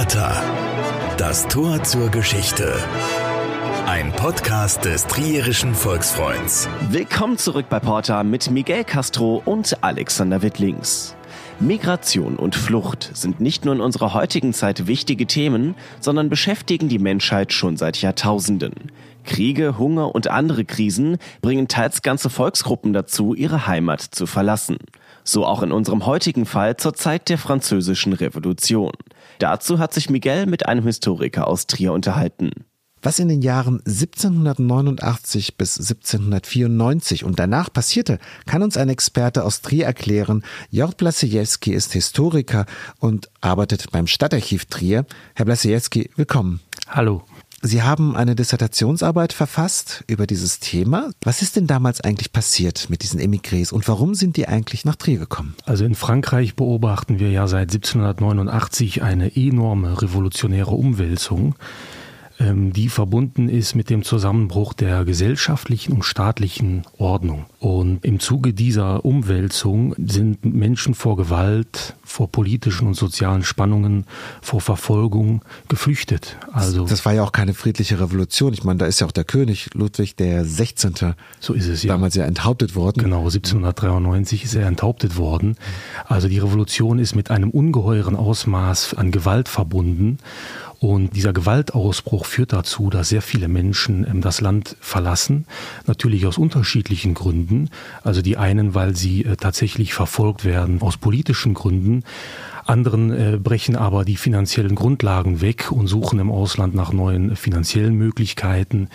Porta. Das Tor zur Geschichte. Ein Podcast des Trierischen Volksfreunds. Willkommen zurück bei Porta mit Miguel Castro und Alexander Wittlings. Migration und Flucht sind nicht nur in unserer heutigen Zeit wichtige Themen, sondern beschäftigen die Menschheit schon seit Jahrtausenden. Kriege, Hunger und andere Krisen bringen teils ganze Volksgruppen dazu, ihre Heimat zu verlassen. So auch in unserem heutigen Fall zur Zeit der Französischen Revolution. Dazu hat sich Miguel mit einem Historiker aus Trier unterhalten. Was in den Jahren 1789 bis 1794 und danach passierte, kann uns ein Experte aus Trier erklären. Jörg Blasejewski ist Historiker und arbeitet beim Stadtarchiv Trier. Herr Blasejewski, willkommen. Hallo. Sie haben eine Dissertationsarbeit verfasst über dieses Thema. Was ist denn damals eigentlich passiert mit diesen Emigrés und warum sind die eigentlich nach Trier gekommen? Also in Frankreich beobachten wir ja seit 1789 eine enorme revolutionäre Umwälzung die verbunden ist mit dem Zusammenbruch der gesellschaftlichen und staatlichen Ordnung. Und im Zuge dieser Umwälzung sind Menschen vor Gewalt, vor politischen und sozialen Spannungen, vor Verfolgung geflüchtet. Also das war ja auch keine friedliche Revolution. Ich meine, da ist ja auch der König Ludwig der 16. So ist es ja. Damals ja enthauptet worden. Genau, 1793 ist er enthauptet worden. Also die Revolution ist mit einem ungeheuren Ausmaß an Gewalt verbunden. Und dieser Gewaltausbruch führt dazu, dass sehr viele Menschen ähm, das Land verlassen, natürlich aus unterschiedlichen Gründen. Also die einen, weil sie äh, tatsächlich verfolgt werden aus politischen Gründen, anderen äh, brechen aber die finanziellen Grundlagen weg und suchen im Ausland nach neuen finanziellen Möglichkeiten.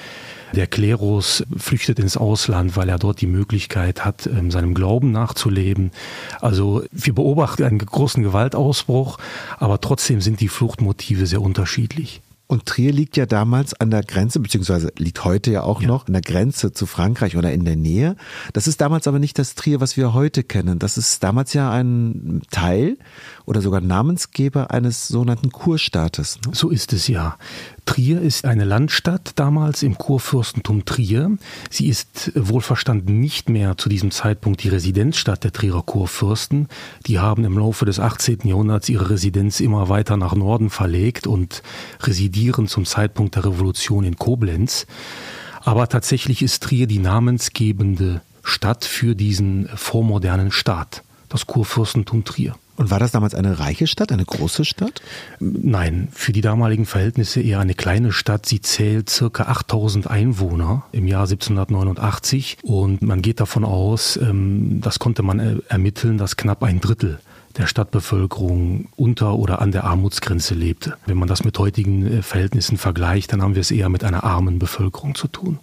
Der Klerus flüchtet ins Ausland, weil er dort die Möglichkeit hat, ähm, seinem Glauben nachzuleben. Also wir beobachten einen großen Gewaltausbruch, aber trotzdem sind die Fluchtmotive sehr unterschiedlich. Und Trier liegt ja damals an der Grenze, beziehungsweise liegt heute ja auch ja. noch an der Grenze zu Frankreich oder in der Nähe. Das ist damals aber nicht das Trier, was wir heute kennen. Das ist damals ja ein Teil oder sogar Namensgeber eines sogenannten Kurstaates. Ne? So ist es ja. Trier ist eine Landstadt damals im Kurfürstentum Trier. Sie ist wohlverstanden nicht mehr zu diesem Zeitpunkt die Residenzstadt der Trierer Kurfürsten. Die haben im Laufe des 18. Jahrhunderts ihre Residenz immer weiter nach Norden verlegt und residieren zum Zeitpunkt der Revolution in Koblenz. Aber tatsächlich ist Trier die namensgebende Stadt für diesen vormodernen Staat, das Kurfürstentum Trier. Und war das damals eine reiche Stadt, eine große Stadt? Nein, für die damaligen Verhältnisse eher eine kleine Stadt. Sie zählt circa 8000 Einwohner im Jahr 1789 und man geht davon aus, ähm, das konnte man ermitteln, dass knapp ein Drittel der Stadtbevölkerung unter oder an der Armutsgrenze lebte. Wenn man das mit heutigen äh, Verhältnissen vergleicht, dann haben wir es eher mit einer armen Bevölkerung zu tun.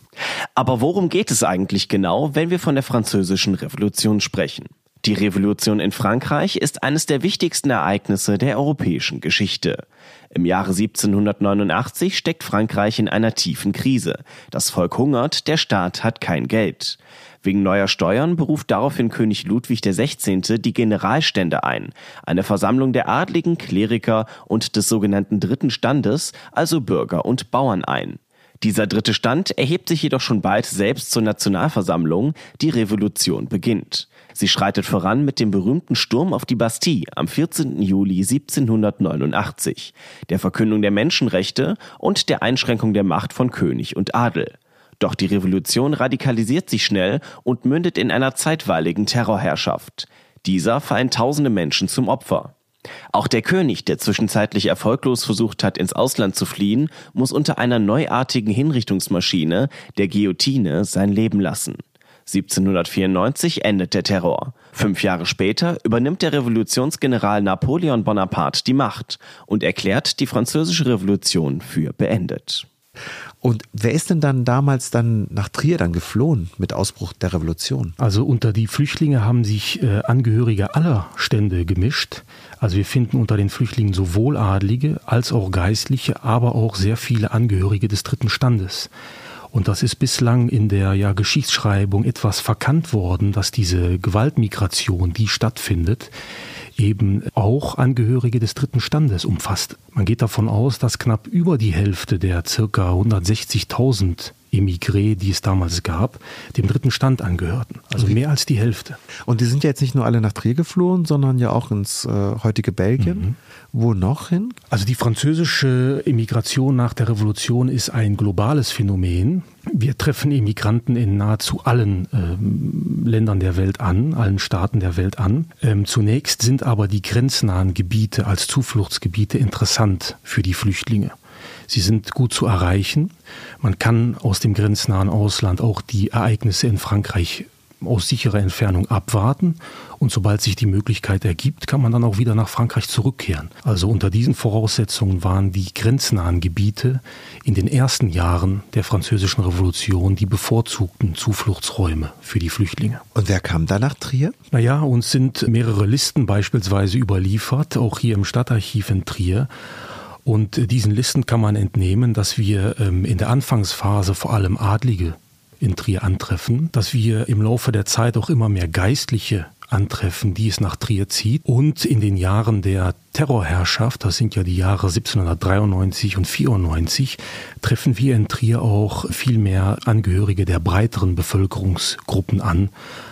Aber worum geht es eigentlich genau, wenn wir von der französischen Revolution sprechen? Die Revolution in Frankreich ist eines der wichtigsten Ereignisse der europäischen Geschichte. Im Jahre 1789 steckt Frankreich in einer tiefen Krise. Das Volk hungert, der Staat hat kein Geld. Wegen neuer Steuern beruft daraufhin König Ludwig XVI. die Generalstände ein, eine Versammlung der Adligen, Kleriker und des sogenannten Dritten Standes, also Bürger und Bauern ein. Dieser dritte Stand erhebt sich jedoch schon bald selbst zur Nationalversammlung, die Revolution beginnt. Sie schreitet voran mit dem berühmten Sturm auf die Bastille am 14. Juli 1789, der Verkündung der Menschenrechte und der Einschränkung der Macht von König und Adel. Doch die Revolution radikalisiert sich schnell und mündet in einer zeitweiligen Terrorherrschaft. Dieser fallen tausende Menschen zum Opfer. Auch der König, der zwischenzeitlich erfolglos versucht hat, ins Ausland zu fliehen, muss unter einer neuartigen Hinrichtungsmaschine, der Guillotine, sein Leben lassen. 1794 endet der Terror. Fünf Jahre später übernimmt der Revolutionsgeneral Napoleon Bonaparte die Macht und erklärt die französische Revolution für beendet. Und wer ist denn dann damals dann nach Trier dann geflohen mit Ausbruch der Revolution? Also unter die Flüchtlinge haben sich äh, Angehörige aller Stände gemischt. Also wir finden unter den Flüchtlingen sowohl Adlige als auch Geistliche, aber auch sehr viele Angehörige des dritten Standes. Und das ist bislang in der ja, Geschichtsschreibung etwas verkannt worden, dass diese Gewaltmigration, die stattfindet, eben auch Angehörige des dritten Standes umfasst. Man geht davon aus, dass knapp über die Hälfte der circa 160.000 Emigré, die es damals gab, dem dritten Stand angehörten. Also mehr als die Hälfte. Und die sind ja jetzt nicht nur alle nach Trier geflohen, sondern ja auch ins äh, heutige Belgien. Mhm. Wo noch hin? Also die französische Immigration nach der Revolution ist ein globales Phänomen. Wir treffen Immigranten in nahezu allen ähm, Ländern der Welt an, allen Staaten der Welt an. Ähm, zunächst sind aber die grenznahen Gebiete als Zufluchtsgebiete interessant für die Flüchtlinge. Sie sind gut zu erreichen. Man kann aus dem grenznahen Ausland auch die Ereignisse in Frankreich aus sicherer Entfernung abwarten und sobald sich die Möglichkeit ergibt, kann man dann auch wieder nach Frankreich zurückkehren. Also unter diesen Voraussetzungen waren die grenznahen Gebiete in den ersten Jahren der französischen Revolution die bevorzugten Zufluchtsräume für die Flüchtlinge. Und wer kam da nach Trier? Naja, uns sind mehrere Listen beispielsweise überliefert, auch hier im Stadtarchiv in Trier. Und diesen Listen kann man entnehmen, dass wir ähm, in der Anfangsphase vor allem Adlige in Trier antreffen, dass wir im Laufe der Zeit auch immer mehr Geistliche antreffen, die es nach Trier zieht. Und in den Jahren der Terrorherrschaft, das sind ja die Jahre 1793 und 94, treffen wir in Trier auch viel mehr Angehörige der breiteren Bevölkerungsgruppen an,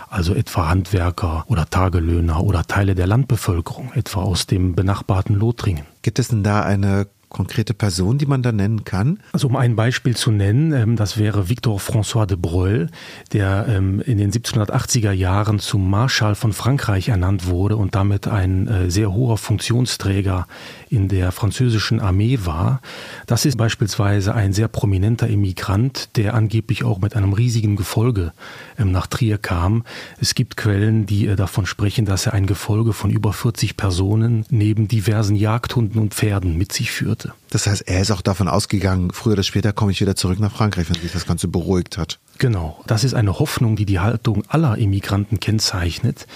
also etwa Handwerker oder Tagelöhner oder Teile der Landbevölkerung, etwa aus dem benachbarten Lothringen. Gibt es denn da eine konkrete Person, die man da nennen kann? Also um ein Beispiel zu nennen, ähm, das wäre Victor François de Broglie, der ähm, in den 1780er Jahren zum Marschall von Frankreich ernannt wurde und damit ein äh, sehr hoher Funktionsträger in der französischen Armee war. Das ist beispielsweise ein sehr prominenter Emigrant, der angeblich auch mit einem riesigen Gefolge ähm, nach Trier kam. Es gibt Quellen, die äh, davon sprechen, dass er ein Gefolge von über 40 Personen neben diversen Jagdhunden und Pferden mit sich führte. Das heißt, er ist auch davon ausgegangen, früher oder später komme ich wieder zurück nach Frankreich, wenn sich das Ganze beruhigt hat. Genau, das ist eine Hoffnung, die die Haltung aller Immigranten kennzeichnet,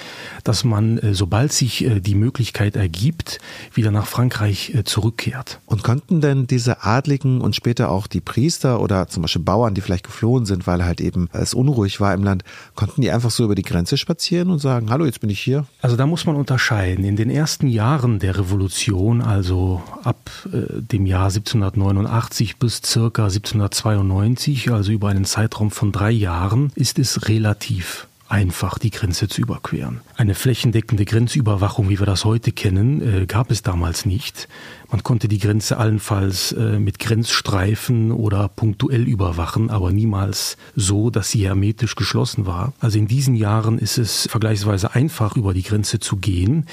dass man, äh, sobald sich äh, die Möglichkeit ergibt, wieder nach Frankreich äh, zurückkehrt. Und konnten denn diese Adligen und später auch die Priester oder zum Beispiel Bauern, die vielleicht geflohen sind, weil halt eben es unruhig war im Land, konnten die einfach so über die Grenze spazieren und sagen, hallo, jetzt bin ich hier? Also da muss man unterscheiden. In den ersten Jahren der Revolution, also ab dem Jahr 1789 bis circa 1792, also über einen Zeitraum von drei Jahren ist es relativ einfach, die Grenze zu überqueren. Eine flächendeckende Grenzüberwachung, wie wir das heute kennen, äh, gab es damals nicht. Man konnte die Grenze allenfalls äh, mit Grenzstreifen oder punktuell überwachen, aber niemals so, dass sie hermetisch geschlossen war. Also in diesen Jahren ist es vergleichsweise einfach, über die Grenze zu gehen.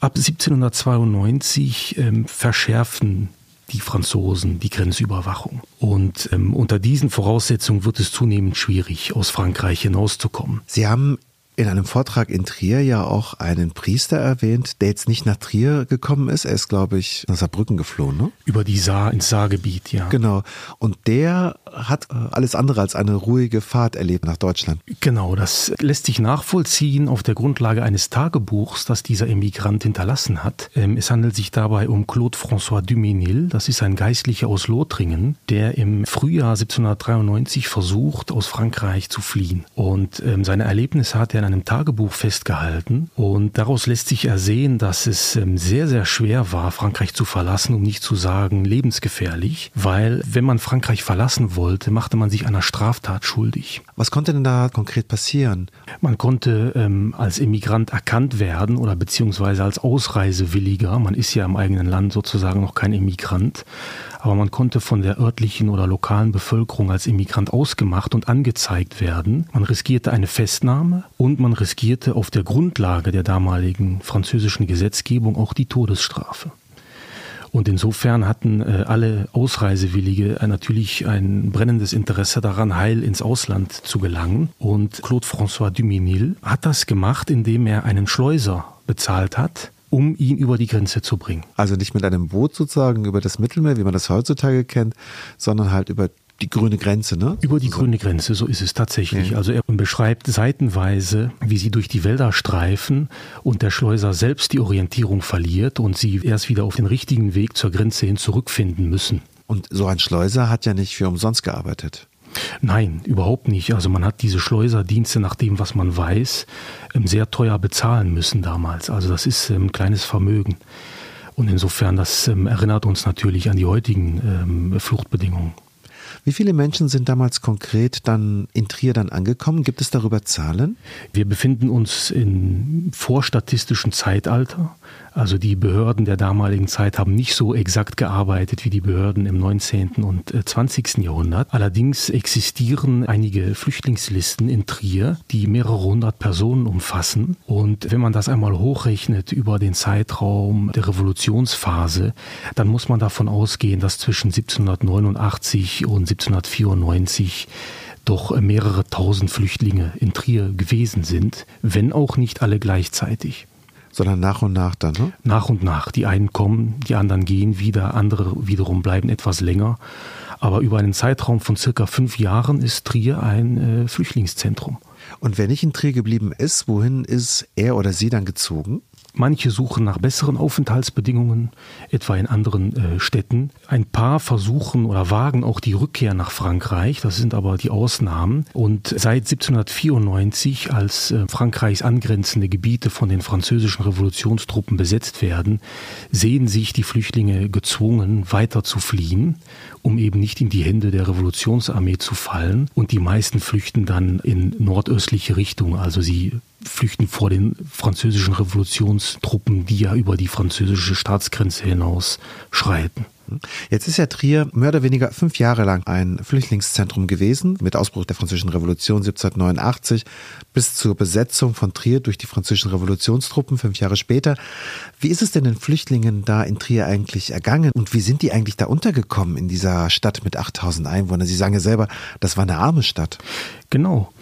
Ab 1792 ähm, verschärfen die Franzosen die Grenzüberwachung. Und ähm, unter diesen Voraussetzungen wird es zunehmend schwierig, aus Frankreich hinauszukommen. Sie haben in einem Vortrag in Trier ja auch einen Priester erwähnt, der jetzt nicht nach Trier gekommen ist. Er ist, glaube ich, nach Saarbrücken geflohen, ne? Über die Saar ins Saargebiet, ja. Genau. Und der hat äh, alles andere als eine ruhige Fahrt erlebt nach Deutschland. Genau, das lässt sich nachvollziehen auf der Grundlage eines Tagebuchs, das dieser Emigrant hinterlassen hat. Ähm, es handelt sich dabei um Claude François Duménil. Das ist ein Geistlicher aus Lothringen, der im Frühjahr 1793 versucht, aus Frankreich zu fliehen. Und ähm, seine Erlebnisse hat er in einem Tagebuch festgehalten und daraus lässt sich ersehen, dass es ähm, sehr, sehr schwer war, Frankreich zu verlassen, um nicht zu sagen lebensgefährlich, weil wenn man Frankreich verlassen wollte, machte man sich einer Straftat schuldig. Was konnte denn da konkret passieren? Man konnte ähm, als Immigrant erkannt werden oder beziehungsweise als Ausreisewilliger. Man ist ja im eigenen Land sozusagen noch kein Immigrant aber man konnte von der örtlichen oder lokalen Bevölkerung als Immigrant ausgemacht und angezeigt werden. Man riskierte eine Festnahme und man riskierte auf der Grundlage der damaligen französischen Gesetzgebung auch die Todesstrafe. Und insofern hatten äh, alle Ausreisewillige äh, natürlich ein brennendes Interesse daran, heil ins Ausland zu gelangen. Und Claude François Duminil hat das gemacht, indem er einen Schleuser bezahlt hat, um ihn über die Grenze zu bringen. Also nicht mit einem Boot sozusagen über das Mittelmeer, wie man das heutzutage kennt, sondern halt über die grüne Grenze, ne? Über die so. grüne Grenze, so ist es tatsächlich. Ja. Also er beschreibt seitenweise, wie sie durch die Wälder streifen und der Schleuser selbst die Orientierung verliert und sie erst wieder auf den richtigen Weg zur Grenze hin zurückfinden müssen. Und so ein Schleuser hat ja nicht für umsonst gearbeitet. Nein, überhaupt nicht. Also man hat diese Schleuserdienste nach dem, was man weiß, ähm, sehr teuer bezahlen müssen damals. Also das ist ähm, ein kleines Vermögen. Und insofern, das ähm, erinnert uns natürlich an die heutigen Fluchtbedingungen. Wie viele Menschen sind damals konkret dann in Trier dann angekommen? Gibt es darüber Zahlen? Wir befinden uns im vorstatistischen Zeitalter. Also die Behörden der damaligen Zeit haben nicht so exakt gearbeitet wie die Behörden im 19. und 20. Äh, Jahrhundert. Allerdings existieren einige Flüchtlingslisten in Trier, die mehrere hundert Personen umfassen. Und wenn man das einmal hochrechnet über den Zeitraum der Revolutionsphase, dann muss man davon ausgehen, dass zwischen 1789 und 1794 doch mehrere tausend Flüchtlinge in Trier gewesen sind, wenn auch nicht alle gleichzeitig sondern nach und nach dann, ne? Nach und nach. Die einen kommen, die anderen gehen wieder, andere wiederum bleiben etwas länger. Aber über einen Zeitraum von circa fünf Jahren ist Trier ein äh, Flüchtlingszentrum. Und wer nicht in Trier geblieben ist, wohin ist er oder sie dann gezogen? Manche suchen nach besseren Aufenthaltsbedingungen, etwa in anderen äh, Städten. Ein paar versuchen oder wagen auch die Rückkehr nach Frankreich, das sind aber die Ausnahmen. Und seit 1794, als äh, Frankreichs angrenzende Gebiete von den französischen Revolutionstruppen besetzt werden, sehen sich die Flüchtlinge gezwungen, weiter zu fliehen, um eben nicht in die Hände der Revolutionsarmee zu fallen. Und die meisten flüchten dann in nordöstliche Richtung, also sie flüchten vor den französischen Revolutionstruppen, die ja über die französische Staatsgrenze hinaus schreiten. Jetzt ist ja Trier mehr oder weniger fünf Jahre lang ein Flüchtlingszentrum gewesen, mit Ausbruch der Französischen Revolution 1789 bis zur Besetzung von Trier durch die französischen Revolutionstruppen fünf Jahre später. Wie ist es denn den Flüchtlingen da in Trier eigentlich ergangen und wie sind die eigentlich da untergekommen in dieser Stadt mit 8000 Einwohnern? Sie sagen ja selber, das war eine arme Stadt. Genau.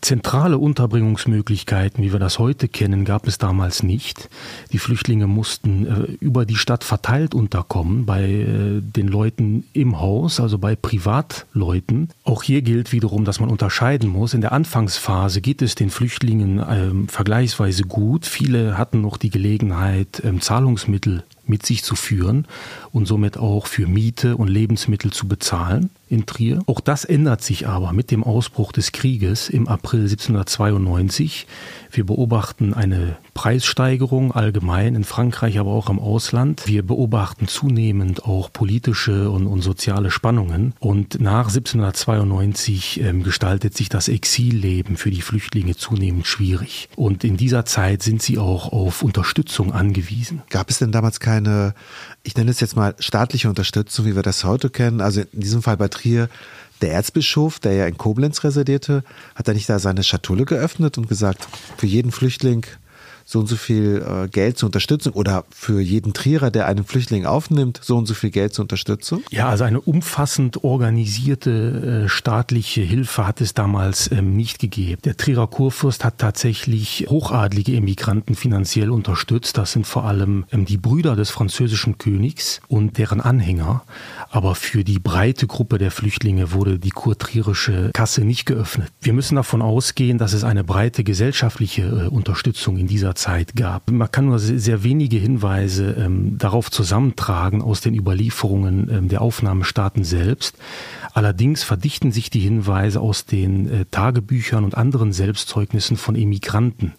Zentrale Unterbringungsmöglichkeiten, wie wir das heute kennen, gab es damals nicht. Die Flüchtlinge mussten äh, über die Stadt verteilt unterkommen, bei äh, den Leuten im Haus, also bei Privatleuten. Auch hier gilt wiederum, dass man unterscheiden muss. In der Anfangsphase geht es den Flüchtlingen äh, vergleichsweise gut. Viele hatten noch die Gelegenheit, ähm, Zahlungsmittel mit sich zu führen und somit auch für Miete und Lebensmittel zu bezahlen in Trier. Auch das ändert sich aber mit dem Ausbruch des Krieges im April 1792. Wir beobachten eine Preissteigerung allgemein in Frankreich, aber auch im Ausland. Wir beobachten zunehmend auch politische und, und soziale Spannungen. Und nach 1792 ähm, gestaltet sich das Exilleben für die Flüchtlinge zunehmend schwierig. Und in dieser Zeit sind sie auch auf Unterstützung angewiesen. Gab es denn damals keine, ich nenne es jetzt mal staatliche Unterstützung, wie wir das heute kennen? Also in diesem Fall bei Trier der Erzbischof, der ja in Koblenz residierte, hat er nicht da seine Schatulle geöffnet und gesagt, für jeden Flüchtling so und so viel äh, Geld zur Unterstützung oder für jeden Trierer, der einen Flüchtling aufnimmt, so und so viel Geld zur Unterstützung? Ja, also eine umfassend organisierte äh, staatliche Hilfe hat es damals ähm, nicht gegeben. Der Trierer Kurfürst hat tatsächlich hochadlige Emigranten finanziell unterstützt. Das sind vor allem ähm, die Brüder des französischen Königs und deren Anhänger. Aber für die breite Gruppe der Flüchtlinge wurde die kurtrierische Kasse nicht geöffnet. Wir müssen davon ausgehen, dass es eine breite gesellschaftliche äh, Unterstützung in dieser Zeit gab. Man kann nur sehr wenige Hinweise ähm, darauf zusammentragen aus den Überlieferungen ähm, der Aufnahmestaaten selbst. Allerdings verdichten sich die Hinweise aus den äh, Tagebüchern und anderen Selbstzeugnissen von Emigranten.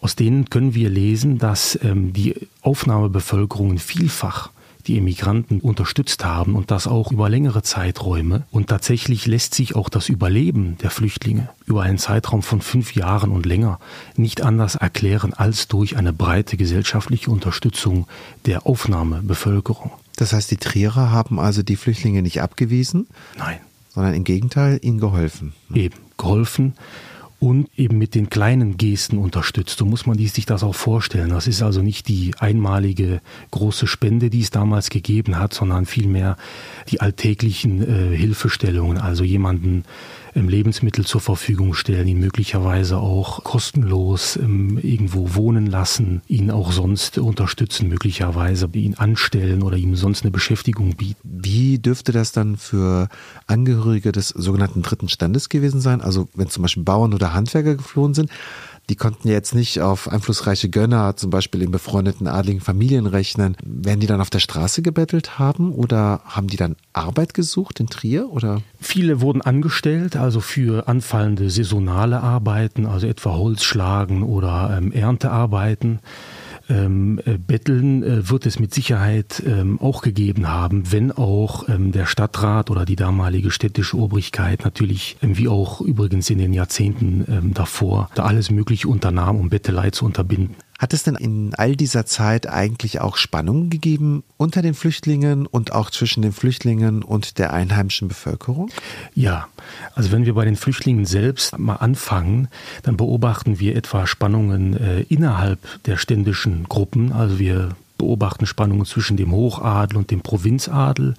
Aus denen können wir lesen, dass ähm, die Aufnahmebevölkerungen vielfach die Emigranten unterstützt haben und das auch über längere Zeiträume. Und tatsächlich lässt sich auch das Überleben der Flüchtlinge über einen Zeitraum von fünf Jahren und länger nicht anders erklären als durch eine breite gesellschaftliche Unterstützung der Aufnahmebevölkerung. Das heißt, die Trierer haben also die Flüchtlinge nicht abgewiesen? Nein. Sondern im Gegenteil ihnen geholfen. Eben, geholfen und eben mit den kleinen Gesten unterstützt. So muss man sich das auch vorstellen. Das ist also nicht die einmalige große Spende, die es damals gegeben hat, sondern vielmehr die alltäglichen äh, Hilfestellungen, also jemanden Lebensmittel zur Verfügung stellen, ihn möglicherweise auch kostenlos ähm, irgendwo wohnen lassen, ihn auch sonst unterstützen, möglicherweise ihn anstellen oder ihm sonst eine Beschäftigung bieten. Wie dürfte das dann für Angehörige des sogenannten dritten Standes gewesen sein? Also wenn zum Beispiel Bauern oder Handwerker geflohen sind, die konnten jetzt nicht auf einflussreiche Gönner, zum Beispiel in befreundeten adligen Familien rechnen. Werden die dann auf der Straße gebettelt haben oder haben die dann Arbeit gesucht in Trier oder? Viele wurden angestellt, also für anfallende saisonale Arbeiten, also etwa Holzschlagen oder ähm, Erntearbeiten. Ähm, äh, Betteln äh, wird es mit Sicherheit ähm, auch gegeben haben, wenn auch ähm, der Stadtrat oder die damalige städtische Obrigkeit natürlich, ähm, wie auch übrigens in den Jahrzehnten ähm, davor, da alles Mögliche unternahm, um Bettelei zu unterbinden. Hat es denn in all dieser Zeit eigentlich auch Spannungen gegeben unter den Flüchtlingen und auch zwischen den Flüchtlingen und der einheimischen Bevölkerung? Ja, also wenn wir bei den Flüchtlingen selbst mal anfangen, dann beobachten wir etwa Spannungen äh, innerhalb der ständischen Gruppen. Also wir beobachten Spannungen zwischen dem Hochadel und dem Provinzadel.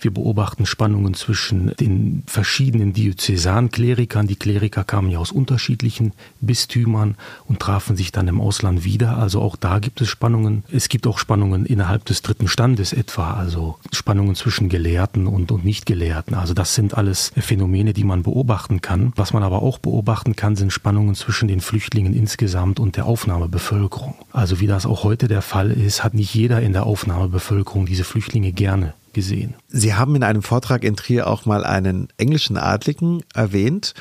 Wir beobachten Spannungen zwischen den verschiedenen Diözesanklerikern. Die Kleriker kamen ja aus unterschiedlichen Bistümern und trafen sich dann im Ausland wieder. Also auch da gibt es Spannungen. Es gibt auch Spannungen innerhalb des dritten Standes etwa, also Spannungen zwischen Gelehrten und, und Nichtgelehrten. Also das sind alles Phänomene, die man beobachten kann. Was man aber auch beobachten kann, sind Spannungen zwischen den Flüchtlingen insgesamt und der Aufnahmebevölkerung. Also wie das auch heute der Fall ist, hat nicht jeder in der Aufnahmebevölkerung diese Flüchtlinge gerne gesehen. Sie haben in einem Vortrag in Trier auch mal einen englischen Adligen erwähnt,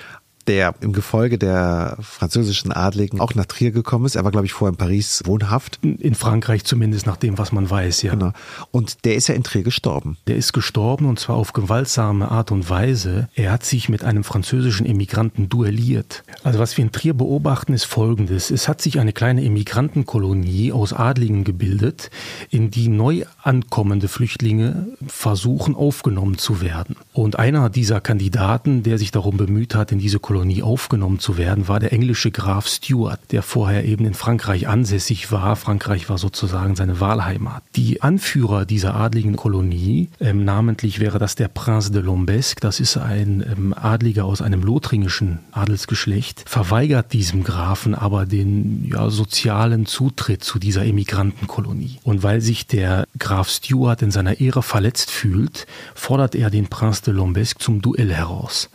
der im Gefolge der französischen Adligen auch nach Trier gekommen ist. Er war, glaube ich, vorher in Paris wohnhaft. In Frankreich zumindest, nach dem, was man weiß, ja. Genau. Und der ist ja in Trier gestorben. Der ist gestorben und zwar auf gewaltsame Art und Weise. Er hat sich mit einem französischen Emigranten duelliert. Also was wir in Trier beobachten, ist Folgendes. Es hat sich eine kleine Emigrantenkolonie aus Adligen gebildet, in die neu ankommende Flüchtlinge versuchen aufgenommen zu werden. Und einer dieser Kandidaten, der sich darum bemüht hat, in diese Kolonie Kolonie aufgenommen zu werden, war der englische Graf Stuart, der vorher eben in Frankreich ansässig war. Frankreich war sozusagen seine Wahlheimat. Die Anführer dieser adligen Kolonie, ähm, namentlich wäre das der Prince de Lombesque, das ist ein ähm, Adliger aus einem lothringischen Adelsgeschlecht, verweigert diesem Grafen aber den ja, sozialen Zutritt zu dieser Emigrantenkolonie. Und weil sich der Graf Stuart in seiner Ehre verletzt fühlt, fordert er den Prince de Lombesque zum Duell heraus.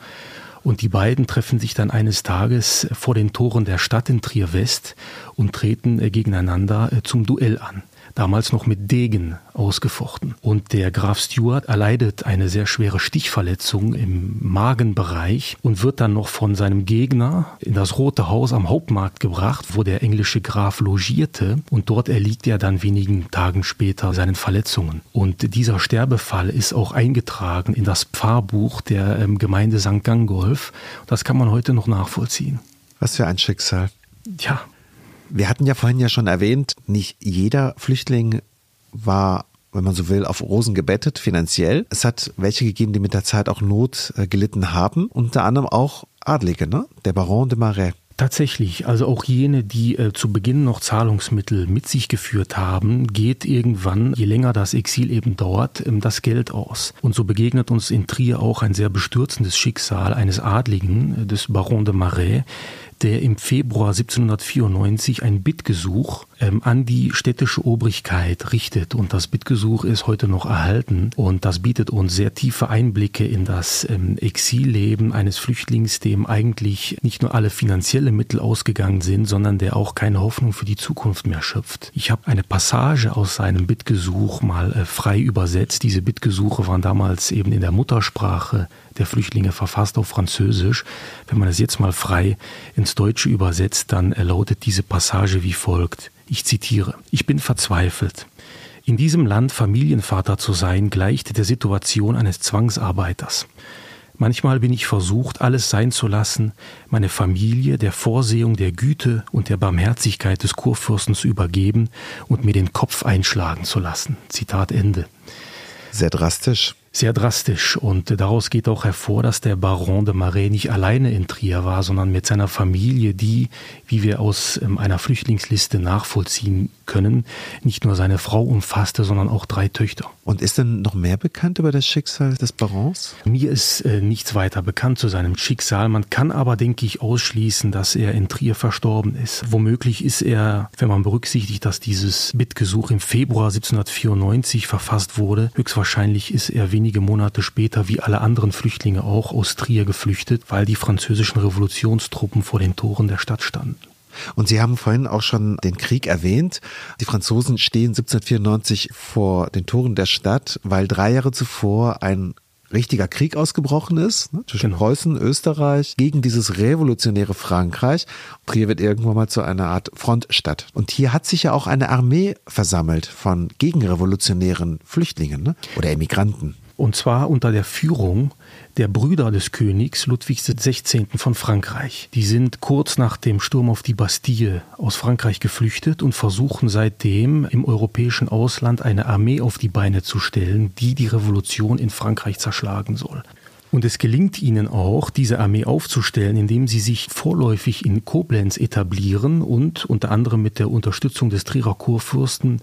Und die beiden treffen sich dann eines Tages vor den Toren der Stadt in Trier West und treten äh, gegeneinander äh, zum Duell an damals noch mit Degen ausgefochten. Und der Graf Stuart erleidet eine sehr schwere Stichverletzung im Magenbereich und wird dann noch von seinem Gegner in das Rote Haus am Hauptmarkt gebracht, wo der englische Graf logierte. Und dort erliegt er dann wenigen Tagen später seinen Verletzungen. Und dieser Sterbefall ist auch eingetragen in das Pfarrbuch der ähm, Gemeinde St. Gangolf. Das kann man heute noch nachvollziehen. Was für ein Schicksal. Ja, wir hatten ja vorhin ja schon erwähnt, nicht jeder Flüchtling war wenn man so will, auf Rosen gebettet, finanziell. Es hat welche gegeben, die mit der Zeit auch Not äh, gelitten haben, unter anderem auch Adlige, ne? Der Baron de Marais. Tatsächlich, also auch jene, die äh, zu Beginn noch Zahlungsmittel mit sich geführt haben, geht irgendwann, je länger das Exil eben dauert, ähm, das Geld aus. Und so begegnet uns in Trier auch ein sehr bestürzendes Schicksal eines Adligen, äh, des Baron de Marais, der im Februar 1794 ein Bittgesuch ähm, an die städtische Obrigkeit richtet. Und das Bittgesuch ist heute noch erhalten. Und das bietet uns sehr tiefe Einblicke in das ähm, Exilleben eines Flüchtlings, dem eigentlich nicht nur alle finanzielle Mittel ausgegangen sind, sondern der auch keine Hoffnung für die Zukunft mehr schöpft. Ich habe eine Passage aus seinem Bittgesuch mal äh, frei übersetzt. Diese Bittgesuche waren damals eben in der Muttersprache der Flüchtlinge verfasst auf Französisch. Wenn man es jetzt mal frei ins Deutsche übersetzt, dann lautet diese Passage wie folgt. Ich zitiere. Ich bin verzweifelt. In diesem Land Familienvater zu sein, gleicht der Situation eines Zwangsarbeiters. Manchmal bin ich versucht, alles sein zu lassen, meine Familie der Vorsehung der Güte und der Barmherzigkeit des Kurfürsten zu übergeben und mir den Kopf einschlagen zu lassen. Zitat Ende. Sehr drastisch sehr drastisch. Und daraus geht auch hervor, dass der Baron de Marais nicht alleine in Trier war, sondern mit seiner Familie, die, wie wir aus ähm, einer Flüchtlingsliste nachvollziehen können, nicht nur seine Frau umfasste, sondern auch drei Töchter. Und ist denn noch mehr bekannt über das Schicksal des Barons? Mir ist äh, nichts weiter bekannt zu seinem Schicksal. Man kann aber, denke ich, ausschließen, dass er in Trier verstorben ist. Womöglich ist er, wenn man berücksichtigt, dass dieses Bittgesuch im Februar 1794 verfasst wurde, höchstwahrscheinlich ist er wenig wenige Monate später wie alle anderen Flüchtlinge auch aus Trier geflüchtet, weil die französischen Revolutionstruppen vor den Toren der Stadt standen. Und Sie haben vorhin auch schon den Krieg erwähnt. Die Franzosen stehen 1794 vor den Toren der Stadt, weil drei Jahre zuvor ein richtiger Krieg ausgebrochen ist, ne, zwischen Genau. Preußen, Österreich, gegen dieses revolutionäre Frankreich. Trier wird irgendwann mal zu einer Art Frontstadt. Und hier hat sich ja auch eine Armee versammelt von gegenrevolutionären Flüchtlingen ne? oder Emigranten. Und zwar unter der Führung der Brüder des Königs Ludwigs XVI. von Frankreich. Die sind kurz nach dem Sturm auf die Bastille aus Frankreich geflüchtet und versuchen seitdem im europäischen Ausland eine Armee auf die Beine zu stellen, die die Revolution in Frankreich zerschlagen soll. Und es gelingt ihnen auch, diese Armee aufzustellen, indem sie sich vorläufig in Koblenz etablieren und unter anderem mit der Unterstützung des Trierer Kurfürsten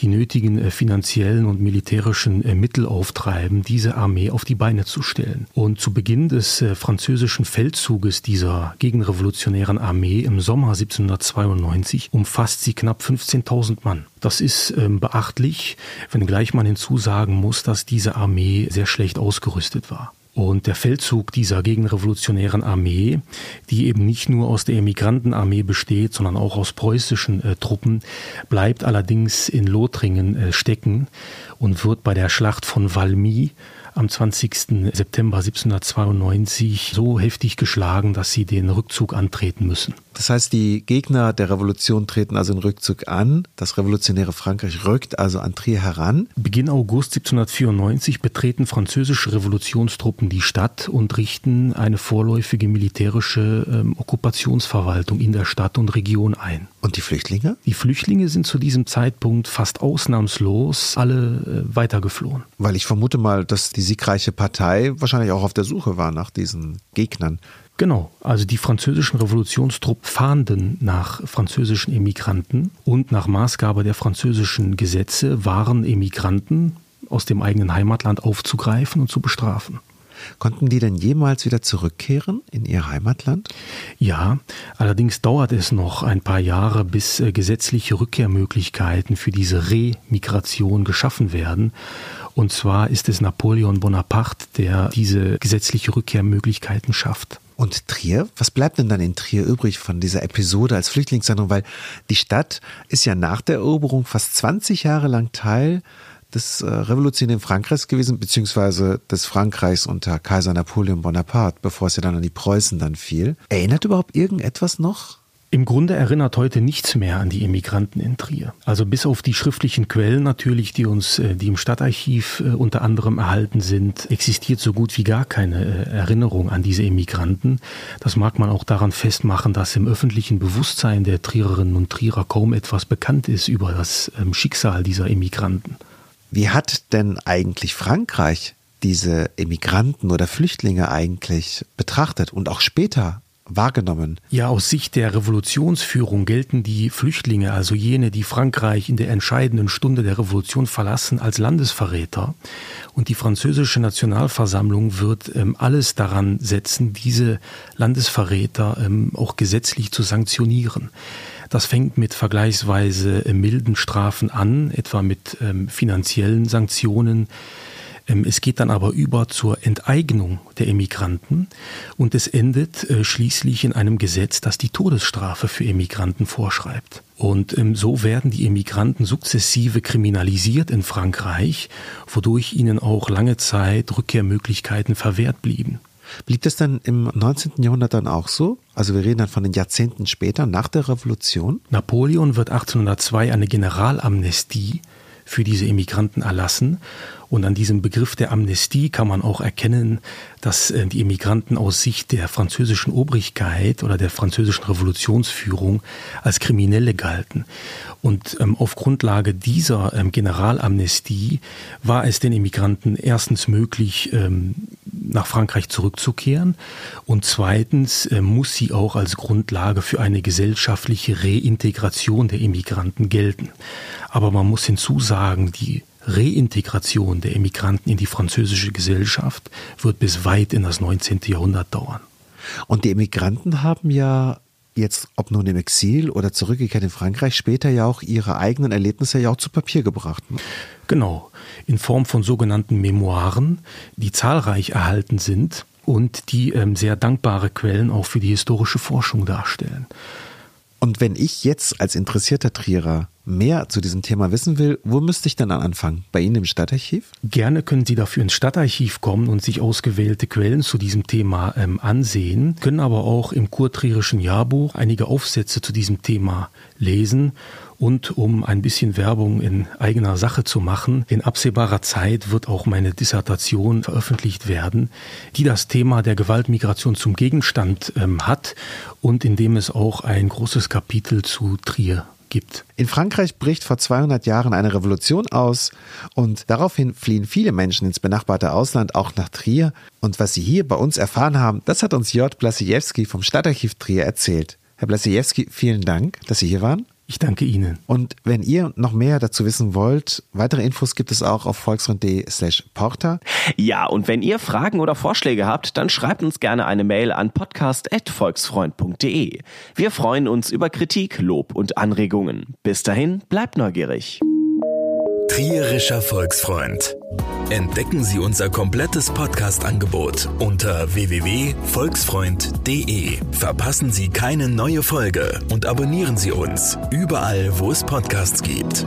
die nötigen äh, finanziellen und militärischen äh, Mittel auftreiben, diese Armee auf die Beine zu stellen. Und zu Beginn des äh, französischen Feldzuges dieser gegenrevolutionären Armee im Sommer 1792 umfasst sie knapp 15.000 Mann. Das ist ähm, beachtlich, wenngleich man hinzusagen muss, dass diese Armee sehr schlecht ausgerüstet war. Und der Feldzug dieser gegenrevolutionären Armee, die eben nicht nur aus der Emigrantenarmee besteht, sondern auch aus preußischen äh, Truppen, bleibt allerdings in Lothringen äh, stecken und wird bei der Schlacht von Valmy am 20. September 1792 so heftig geschlagen, dass sie den Rückzug antreten müssen. Das heißt, die Gegner der Revolution treten also den Rückzug an. Das revolutionäre Frankreich rückt also an Trier heran. Beginn August 1794 betreten französische Revolutionstruppen die Stadt und richten eine vorläufige militärische ähm, Okkupationsverwaltung in der Stadt und Region ein. Und die Flüchtlinge? Die Flüchtlinge sind zu diesem Zeitpunkt fast ausnahmslos alle äh, weitergeflohen. Weil ich vermute mal, dass die siegreiche Partei wahrscheinlich auch auf der Suche war nach diesen Gegnern. Genau, also die französischen Revolutionstruppen fahnden nach französischen Emigranten und nach Maßgabe der französischen Gesetze waren Emigranten aus dem eigenen Heimatland aufzugreifen und zu bestrafen. Konnten die denn jemals wieder zurückkehren in ihr Heimatland? Ja, allerdings dauert es noch ein paar Jahre, bis äh, gesetzliche Rückkehrmöglichkeiten für diese Remigration geschaffen werden. Und zwar ist es Napoleon Bonaparte, der diese gesetzliche Rückkehrmöglichkeiten schafft. Und Trier? Was bleibt denn dann in Trier übrig von dieser Episode als Flüchtlingssendung? Weil die Stadt ist ja nach der Eroberung fast 20 Jahre lang Teil des äh, revolutionären Frankreichs gewesen, beziehungsweise des Frankreichs unter Kaiser Napoleon Bonaparte, bevor es ja dann an die Preußen dann fiel. Erinnert überhaupt irgendetwas noch? Im Grunde erinnert heute nichts mehr an die Emigranten in Trier. Also bis auf die schriftlichen Quellen natürlich, die uns, äh, die im Stadtarchiv äh, unter anderem erhalten sind, existiert so gut wie gar keine äh, Erinnerung an diese Emigranten. Das mag man auch daran festmachen, dass im öffentlichen Bewusstsein der Triererinnen und Trierer kaum etwas bekannt ist über das ähm, Schicksal dieser Emigranten. Wie hat denn eigentlich Frankreich diese Emigranten oder Flüchtlinge eigentlich betrachtet und auch später wahrgenommen? Ja, aus Sicht der Revolutionsführung gelten die Flüchtlinge, also jene, die Frankreich in der entscheidenden Stunde der Revolution verlassen, als Landesverräter. Und die französische Nationalversammlung wird ähm, alles daran setzen, diese Landesverräter ähm, auch gesetzlich zu sanktionieren. Das fängt mit vergleichsweise äh, milden Strafen an, etwa mit ähm, finanziellen Sanktionen. Ähm, Es geht dann aber über zur Enteignung der Emigranten und es endet äh, schließlich in einem Gesetz, das die Todesstrafe für Emigranten vorschreibt. Und ähm, so werden die Emigranten sukzessive kriminalisiert in Frankreich, wodurch ihnen auch lange Zeit Rückkehrmöglichkeiten verwehrt blieben. Blieb das dann im 19. Jahrhundert dann auch so? Also wir reden dann von den Jahrzehnten später, nach der Revolution. Napoleon wird 1802 eine Generalamnestie für diese Emigranten erlassen. Und an diesem Begriff der Amnestie kann man auch erkennen, dass äh, die Emigranten aus Sicht der französischen Obrigkeit oder der französischen Revolutionsführung als Kriminelle galten. Und ähm, auf Grundlage dieser ähm, Generalamnestie war es den Emigranten erstens möglich, ähm, nach Frankreich zurückzukehren und zweitens äh, muss sie auch als Grundlage für eine gesellschaftliche Reintegration der Emigranten gelten. Aber man muss hinzusagen, die Reintegration der Emigranten in die französische Gesellschaft wird bis weit in das 19. Jahrhundert dauern. Und die Emigranten haben ja jetzt, ob nun im Exil oder zurückgekehrt in Frankreich, später ja auch ihre eigenen Erlebnisse ja auch zu Papier gebracht. Ne? Genau, in Form von sogenannten Memoiren, die zahlreich erhalten sind und die ähm, sehr dankbare Quellen auch für die historische Forschung darstellen. Und wenn ich jetzt als interessierter Trierer mehr zu diesem Thema wissen will, wo müsste ich dann anfangen? Bei Ihnen im Stadtarchiv? Gerne können Sie dafür ins Stadtarchiv kommen und sich ausgewählte Quellen zu diesem Thema ähm, ansehen, können aber auch im Kurtrierischen Jahrbuch einige Aufsätze zu diesem Thema lesen und um ein bisschen Werbung in eigener Sache zu machen, in absehbarer Zeit wird auch meine Dissertation veröffentlicht werden, die das Thema der Gewaltmigration zum Gegenstand ähm, hat und in dem es auch ein großes Kapitel zu Trier gibt. In Frankreich bricht vor 200 Jahren eine Revolution aus und daraufhin fliehen viele Menschen ins benachbarte Ausland, auch nach Trier. Und was sie hier bei uns erfahren haben, das hat uns J. Blasiewski vom Stadtarchiv Trier erzählt. Herr Blasiewski, vielen Dank, dass Sie hier waren. Ich danke Ihnen. Und wenn ihr noch mehr dazu wissen wollt, weitere Infos gibt es auch auf volksrund.de slash porter. Ja, und wenn ihr Fragen oder Vorschläge habt, dann schreibt uns gerne eine Mail an podcast.volksfreund.de. Wir freuen uns über Kritik, Lob und Anregungen. Bis dahin, bleibt neugierig. Trierischer Volksfreund. Entdecken Sie unser komplettes Podcast-Angebot unter www.volksfreund.de. Verpassen Sie keine neue Folge und abonnieren Sie uns überall, wo es Podcasts gibt.